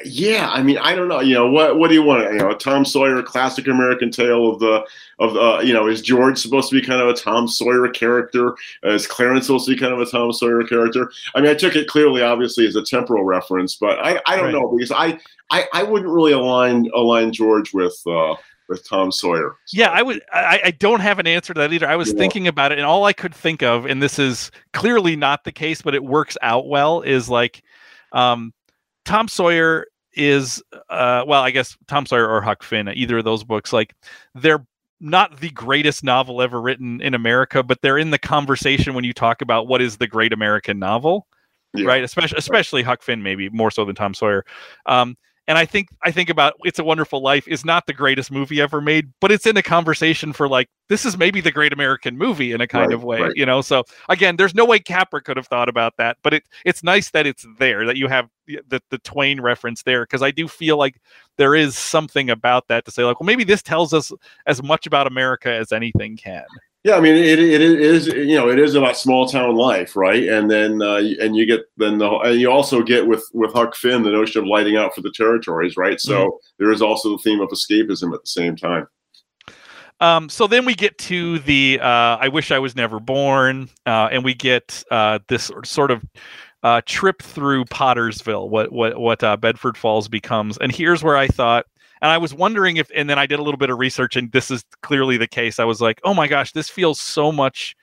yeah, I mean, I don't know. You know, what what do you want? You know, a Tom Sawyer, classic American tale of the of uh, you know, is George supposed to be kind of a Tom Sawyer character? Uh, is Clarence supposed to be kind of a Tom Sawyer character? I mean, I took it clearly, obviously, as a temporal reference, but I, I don't Right. know because I, I I wouldn't really align align George with uh, with Tom Sawyer. Yeah, I would. I, I don't have an answer to that either. I was Yeah. thinking about it, and all I could think of, and this is clearly not the case, but it works out well, is like um, Tom Sawyer is, uh, well, I guess Tom Sawyer or Huck Finn, either of those books, like they're not the greatest novel ever written in America, but they're in the conversation when you talk about what is the great American novel Yeah. right? Especially especially Huck Finn, maybe more so than Tom Sawyer. Um, and I think I think about It's a Wonderful Life is not the greatest movie ever made, but it's in a conversation for like this is maybe the great American movie in a kind Right, of way, right. you know. So again, there's no way Capra could have thought about that, but it it's nice that it's there that you have the the, the Twain reference there because I do feel like there is something about that to say like, well, maybe this tells us as much about America as anything can. Yeah, I mean, it, it, is you know it is about small town life, right? And then uh, and you get then the and you also get with with Huck Finn the notion of lighting out for the territories, right? So there is also the theme of escapism at the same time. Um, so then we get to the uh, I wish I was never born, uh, and we get uh, this sort of uh, trip through Pottersville, what what what uh, Bedford Falls becomes. And here's where I thought, and I was wondering if, and then I did a little bit of research, and this is clearly the case. I was like, oh my gosh, this feels so much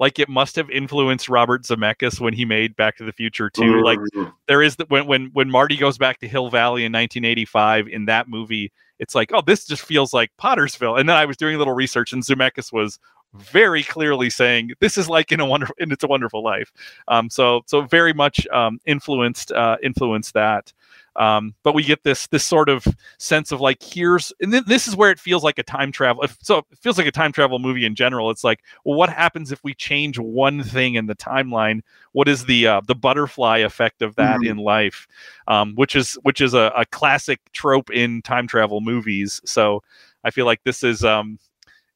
like it must have influenced Robert Zemeckis when he made Back to the Future too. Like Mhm. there is that when when when Marty goes back to Hill Valley in 1985 in that movie, it's like, oh, this just feels like Pottersville. And then I was doing a little research, and Zemeckis was very clearly saying this is like in a wonderful and it's a wonderful life. Um, so so very much um, influenced uh, influenced that. Um, but we get this this sort of sense of like here's and then this is where it feels like a time travel. if- So it feels like a time travel movie in general. It's like, well, what happens if we change one thing in the timeline? What is the uh, the butterfly effect of that Mhm. in life? Um, which is which is a, a classic trope in time travel movies. So I feel like this is um,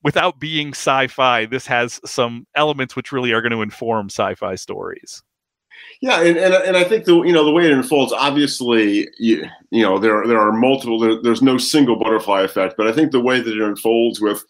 without being sci-fi, this has some elements which really are going to inform sci-fi stories. Yeah, and, and and I think the you know the way it unfolds, obviously, you, you know there there are multiple. There, there's no single butterfly effect, but I think the way that it unfolds with,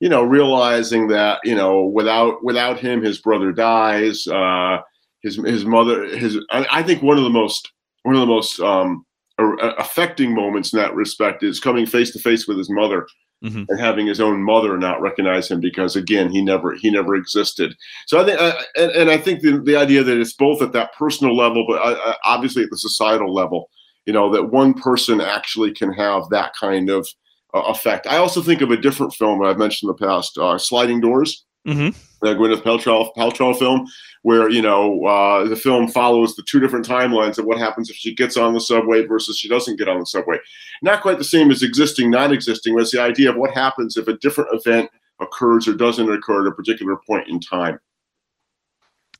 you know, realizing that you know without without him, his brother dies. Uh, his his mother his I, think one of the most one of the most um, affecting moments in that respect is coming face to face with his mother Mhm. and having his own mother not recognize him because again he never he never existed. So i think uh, and, and i think the, the idea that it's both at that personal level but uh, uh, obviously at the societal level you know that one person actually can have that kind of uh, effect. I also think of a different film i've mentioned in the past uh, sliding doors Mm-hmm. the Gwyneth Paltrow, Paltrow film, where you know uh, the film follows the two different timelines of what happens if she gets on the subway versus she doesn't get on the subway. Not quite the same as existing, not existing, but it's the idea of what happens if a different event occurs or doesn't occur at a particular point in time.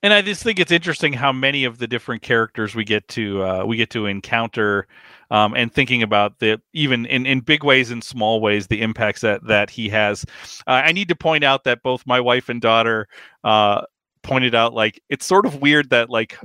And I just think it's interesting how many of the different characters we get to uh, we get to encounter, um, and thinking about the even in, in big ways and small ways the impacts that that he has. Uh, I need to point out that both my wife and daughter uh, pointed out like it's sort of weird that like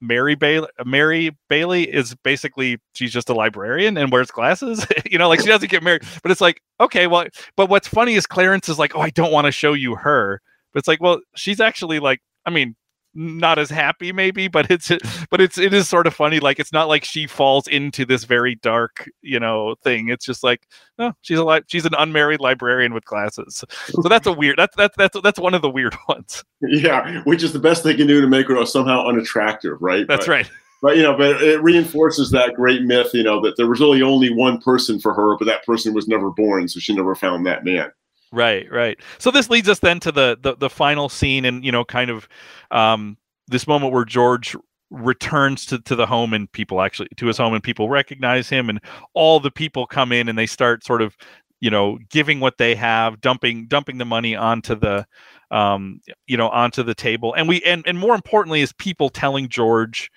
Mary Bailey Mary Bailey is basically she's just a librarian and wears glasses. you know, like she doesn't get married. But it's like, okay, well, but what's funny is Clarence is like, oh, I don't want to show you her. But it's like, well, she's actually like, I mean, not as happy maybe but it's but it's it is sort of funny like it's not like she falls into this very dark you know thing. It's just like no oh, she's a li- she's an unmarried librarian with glasses. So that's a weird that's that's that's that's one of the weird ones. Yeah which is the best they can do to make her somehow unattractive right? That's but, right. but you know but it reinforces that great myth you know that there was really only one person for her but that person was never born so she never found that man Right, right. So this leads us then to the the, the final scene, and you know, kind of um, this moment where George returns to, to the home and people actually to his home and people recognize him and all the people come in and they start sort of you know giving what they have dumping dumping the money onto the um you know onto the table and we and, and more importantly is people telling george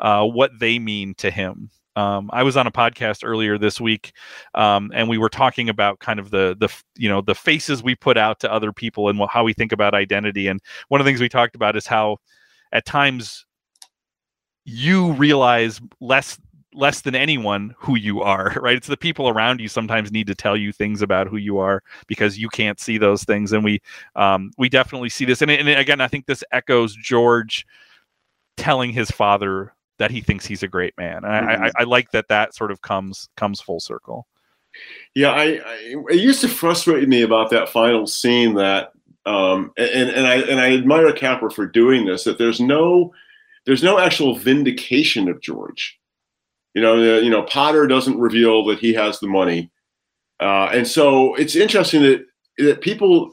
uh what they mean to him um, I was on a podcast earlier this week, um, and we were talking about kind of the the you know the faces we put out to other people and how we think about identity. And one of the things we talked about is how at times you realize less less than anyone who you are right? It's the people around you sometimes need to tell you things about who you are because you can't see those things. And we um, we definitely see this. And, and again i think this echoes george telling his father that he thinks he's a great man. And mm-hmm. I, I, I, like that that sort of comes comes full circle. Yeah, I, I, it used to frustrate me about that final scene that um, and and I and I admire Capra for doing this that there's no there's no actual vindication of George. You know, the, you know Potter doesn't reveal that he has the money, uh, and so it's interesting that that people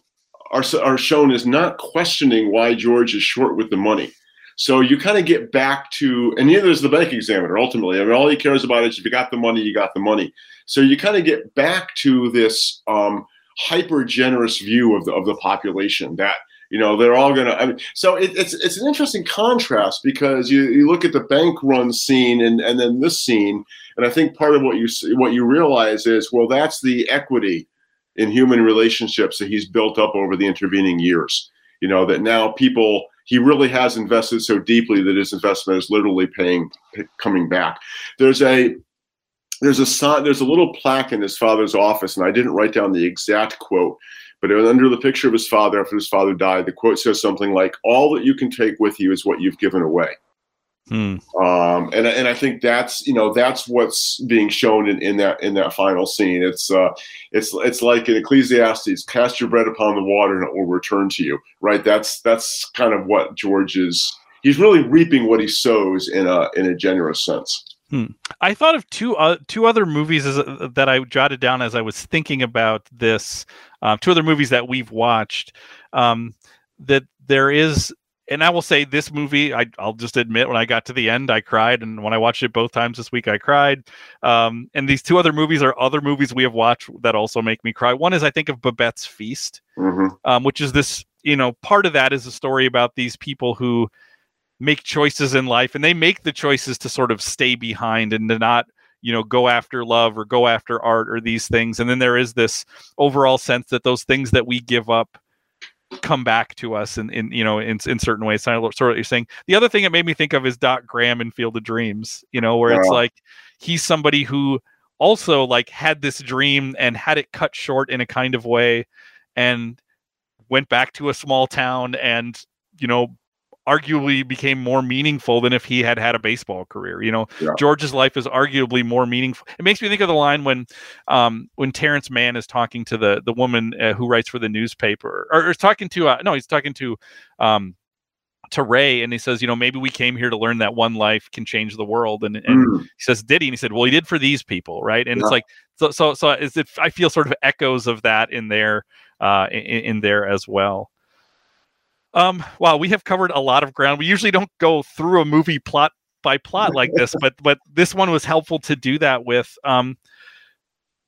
are are shown as not questioning why George is short with the money. So you kind of get back to, and neither is the bank examiner ultimately. I mean, all he cares about is if you got the money, you got the money. So you kind of get back to this um, hyper generous view of the of the population that you know they're all going to. I mean, so it, it's it's an interesting contrast because you, you look at the bank run scene and and then this scene, and I think part of what you what you realize is well that's the equity in human relationships that he's built up over the intervening years. You know that now people he really has invested so deeply that his investment is literally paying coming back. There's a there's a sign there's a little plaque in his father's office, and I didn't write down the exact quote, but it was under the picture of his father after his father died, the quote says something like, "All that you can take with you is what you've given away." Hmm. Um, and and I think that's you know that's what's being shown in, in that in that final scene. It's uh, it's it's like in Ecclesiastes, cast your bread upon the water and it will return to you. Right? That's that's kind of what George is. He's really reaping what he sows in a in a generous sense. Hmm. I thought of two uh, two other movies as, uh, that I jotted down as I was thinking about this. Uh, two other movies that we've watched. Um, that there is and I will say this movie, I, will just admit when I got to the end, I cried, and when I watched it both times this week, I cried. Um, and these two other movies are other movies we have watched that also make me cry. One is I think of Babette's Feast, mm-hmm. um, which is this, you know, part of that is a story about these people who make choices in life, and they make the choices to sort of stay behind and to not you know go after love or go after art or these things and then there is this overall sense that those things that we give up come back to us in, in you know in, in certain ways. So sort of what you're saying. The other thing it made me think of is Doc Graham in Field of Dreams. You know, where it's like he's somebody who also like had this dream and had it cut short in a kind of way, and went back to a small town and you know arguably became more meaningful than if he had had a baseball career. You know, yeah. George's life is arguably more meaningful. It makes me think of the line when, um, when Terrence Mann is talking to the the woman uh, who writes for the newspaper, or, or talking to uh, no, he's talking to, um, to Ray, and he says, you know, maybe we came here to learn that one life can change the world, and, and mm. he says, did he? And he said, well, he did for these people, right? And yeah. it's like, so, so, so, is it? I feel sort of echoes of that in there, uh, in, in there as well. Um, wow, we have covered a lot of ground. We usually don't go through a movie plot by plot like this, but but this one was helpful to do that with. Um,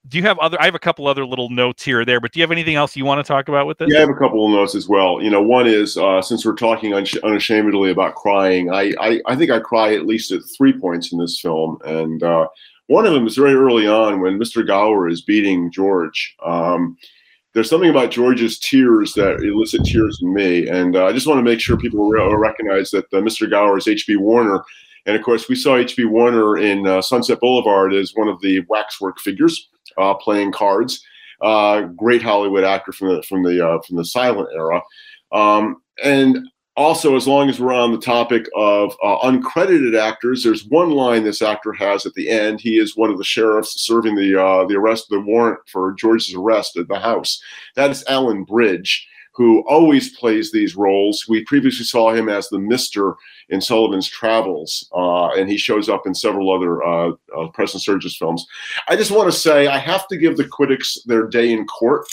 do you have other? I have a couple other little notes here or there, but do you have anything else you want to talk about with this? Yeah, I have a couple of notes as well. You know, one is uh, since we're talking unashamedly about crying, I, I, I think I cry at least at three points in this film, and uh, one of them is very early on when Mr. Gower is beating George. Um, there's something about George's tears that elicit tears in me, and uh, I just want to make sure people re- recognize that uh, Mr. Gower is H.B. Warner and of course, we saw H.B. Warner in uh, Sunset Boulevard as one of the waxwork figures uh, playing cards. Uh, great Hollywood actor from the from the uh, from the silent era. Um, and also, as long as we're on the topic of uh, uncredited actors, there's one line this actor has at the end. He is one of the sheriffs serving the uh, the arrest, the warrant for George's arrest at the house. That is Alan Bridge who always plays these roles. We previously saw him as the Mister in Sullivan's Travels, uh, and he shows up in several other uh, uh, Preston Sturges films. I just want to say I have to give the critics their day in court.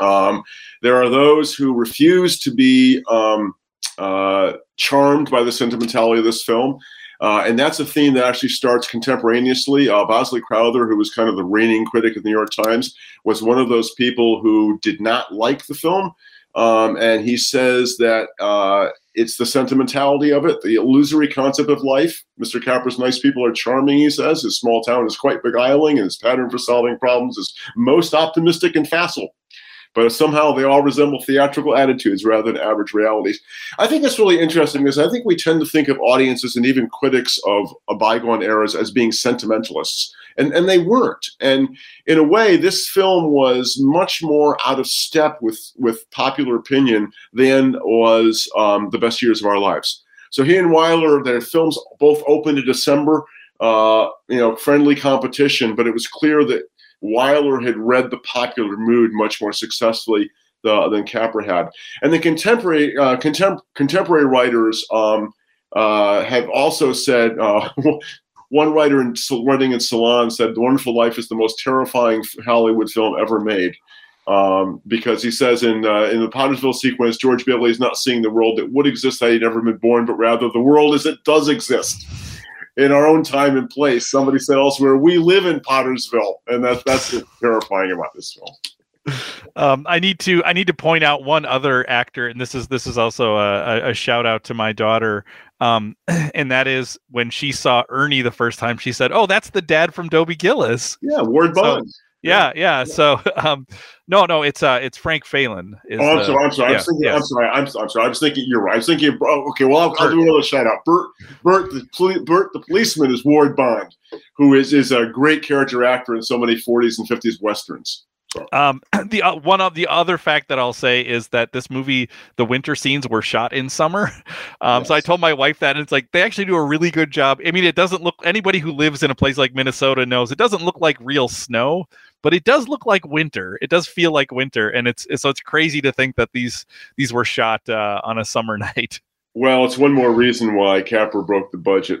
Um, there are those who refuse to be um, uh, charmed by the sentimentality of this film. Uh, and that's a theme that actually starts contemporaneously. Uh, Bosley Crowther, who was kind of the reigning critic of the New York Times, was one of those people who did not like the film. Um, and he says that uh, it's the sentimentality of it, the illusory concept of life. Mr. Capra's nice people are charming, he says. His small town is quite beguiling, and his pattern for solving problems is most optimistic and facile but somehow they all resemble theatrical attitudes rather than average realities. I think that's really interesting because I think we tend to think of audiences and even critics of, bygone eras as being sentimentalists. And, and they weren't. And in a way, this film was much more out of step with, with popular opinion than was um, The Best Years of Our Lives. So he and Wyler, their films both opened in December, uh, you know, friendly competition, but it was clear that Wyler had read the popular mood much more successfully uh, than Capra had. And the contemporary uh, contem- contemporary writers um, uh, have also said. Uh, one writer in writing in Salon said, "The Wonderful Life is the most terrifying Hollywood film ever made." Um, because he says in uh, in the Pottersville sequence, George Bailey is not seeing the world that would exist had he never been born, but rather the world as it does exist in our own time and place. Somebody said elsewhere, we live in Pottersville, and that's that's terrifying about this film. Um, I need to I need to point out one other actor, and this is this is also a, a shout out to my daughter, um, and that is when she saw Ernie the first time, she said, "Oh, that's the dad from Dobie Gillis." Yeah, Ward Bond. So, yeah, yeah. So, um, no, no, it's uh, it's Frank Faylen. Is, oh, I'm sorry. I'm sorry. Yeah, I was thinking. I'm sorry. I'm, I'm sorry. I was thinking. You're right. I was thinking. Oh, okay. Well, I'll, I'll, do another shout out. Bert, Bert, the poli- Bert, the policeman is Ward Bond, who is is a great character actor in so many 40s and 50s westerns. Um, the uh, one of the other fact that I'll say is that this movie, the winter scenes were shot in summer. Um, yes. So I told my wife that, and it's like they actually do a really good job. I mean, it doesn't look. Anybody who lives in a place like Minnesota knows it doesn't look like real snow, but it does look like winter. It does feel like winter, and it's, it's so it's crazy to think that these these were shot uh, on a summer night. Well, it's one more reason why Capra broke the budget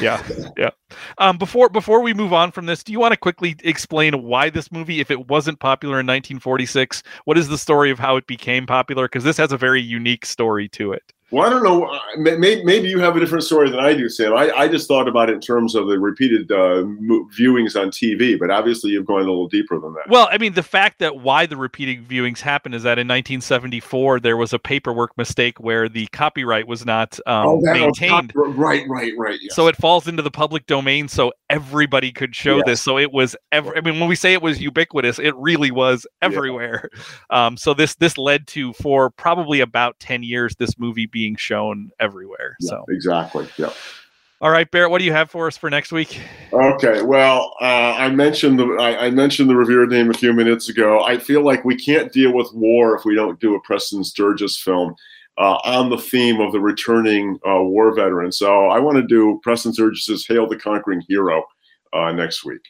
yeah, yeah. Um, before before we move on from this, do you want to quickly explain why this movie, if it wasn't popular in 1946, what is the story of how it became popular? Because this has a very unique story to it. Well, I don't know. Uh, maybe, maybe you have a different story than I do, Sam. I, I just thought about it in terms of the repeated uh, viewings on TV, but obviously you've gone a little deeper than that. Well, I mean, the fact that why the repeated viewings happened is that in 1974 there was a paperwork mistake where the copyright was not um, oh, maintained. right, right, right. Yes. So it falls into the public domain, so everybody could show yes. this. So it was. Ever, I mean, when we say it was ubiquitous, it really was everywhere. Yeah. Um, so this this led to for probably about 10 years this movie being shown everywhere. Yeah, so exactly. Yeah. All right, Barrett, what do you have for us for next week? Okay, well, uh, I mentioned the I, I, mentioned the revered name a few minutes ago. I feel like we can't deal with war if we don't do a Preston Sturges film uh, on the theme of the returning uh, war veteran. So I want to do Preston Sturges's "Hail the Conquering Hero" uh, next week.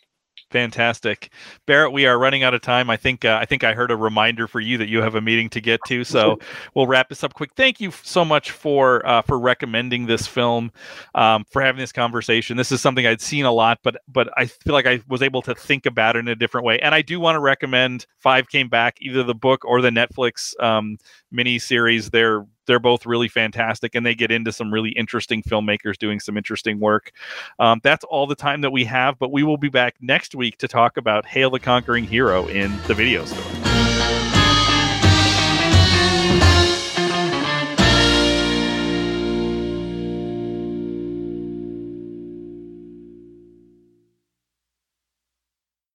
Fantastic, Barrett. We are running out of time. I think uh, I think I heard a reminder for you that you have a meeting to get to. So we'll wrap this up quick. Thank you so much for uh, for recommending this film, um, for having this conversation. This is something I'd seen a lot, but but I feel like I was able to think about it in a different way. And I do want to recommend Five Came Back, either the book or the Netflix um, mini series. They're they're both really fantastic and they get into some really interesting filmmakers doing some interesting work. Um, that's all the time that we have, but we will be back next week to talk about Hail the Conquering Hero in the video store.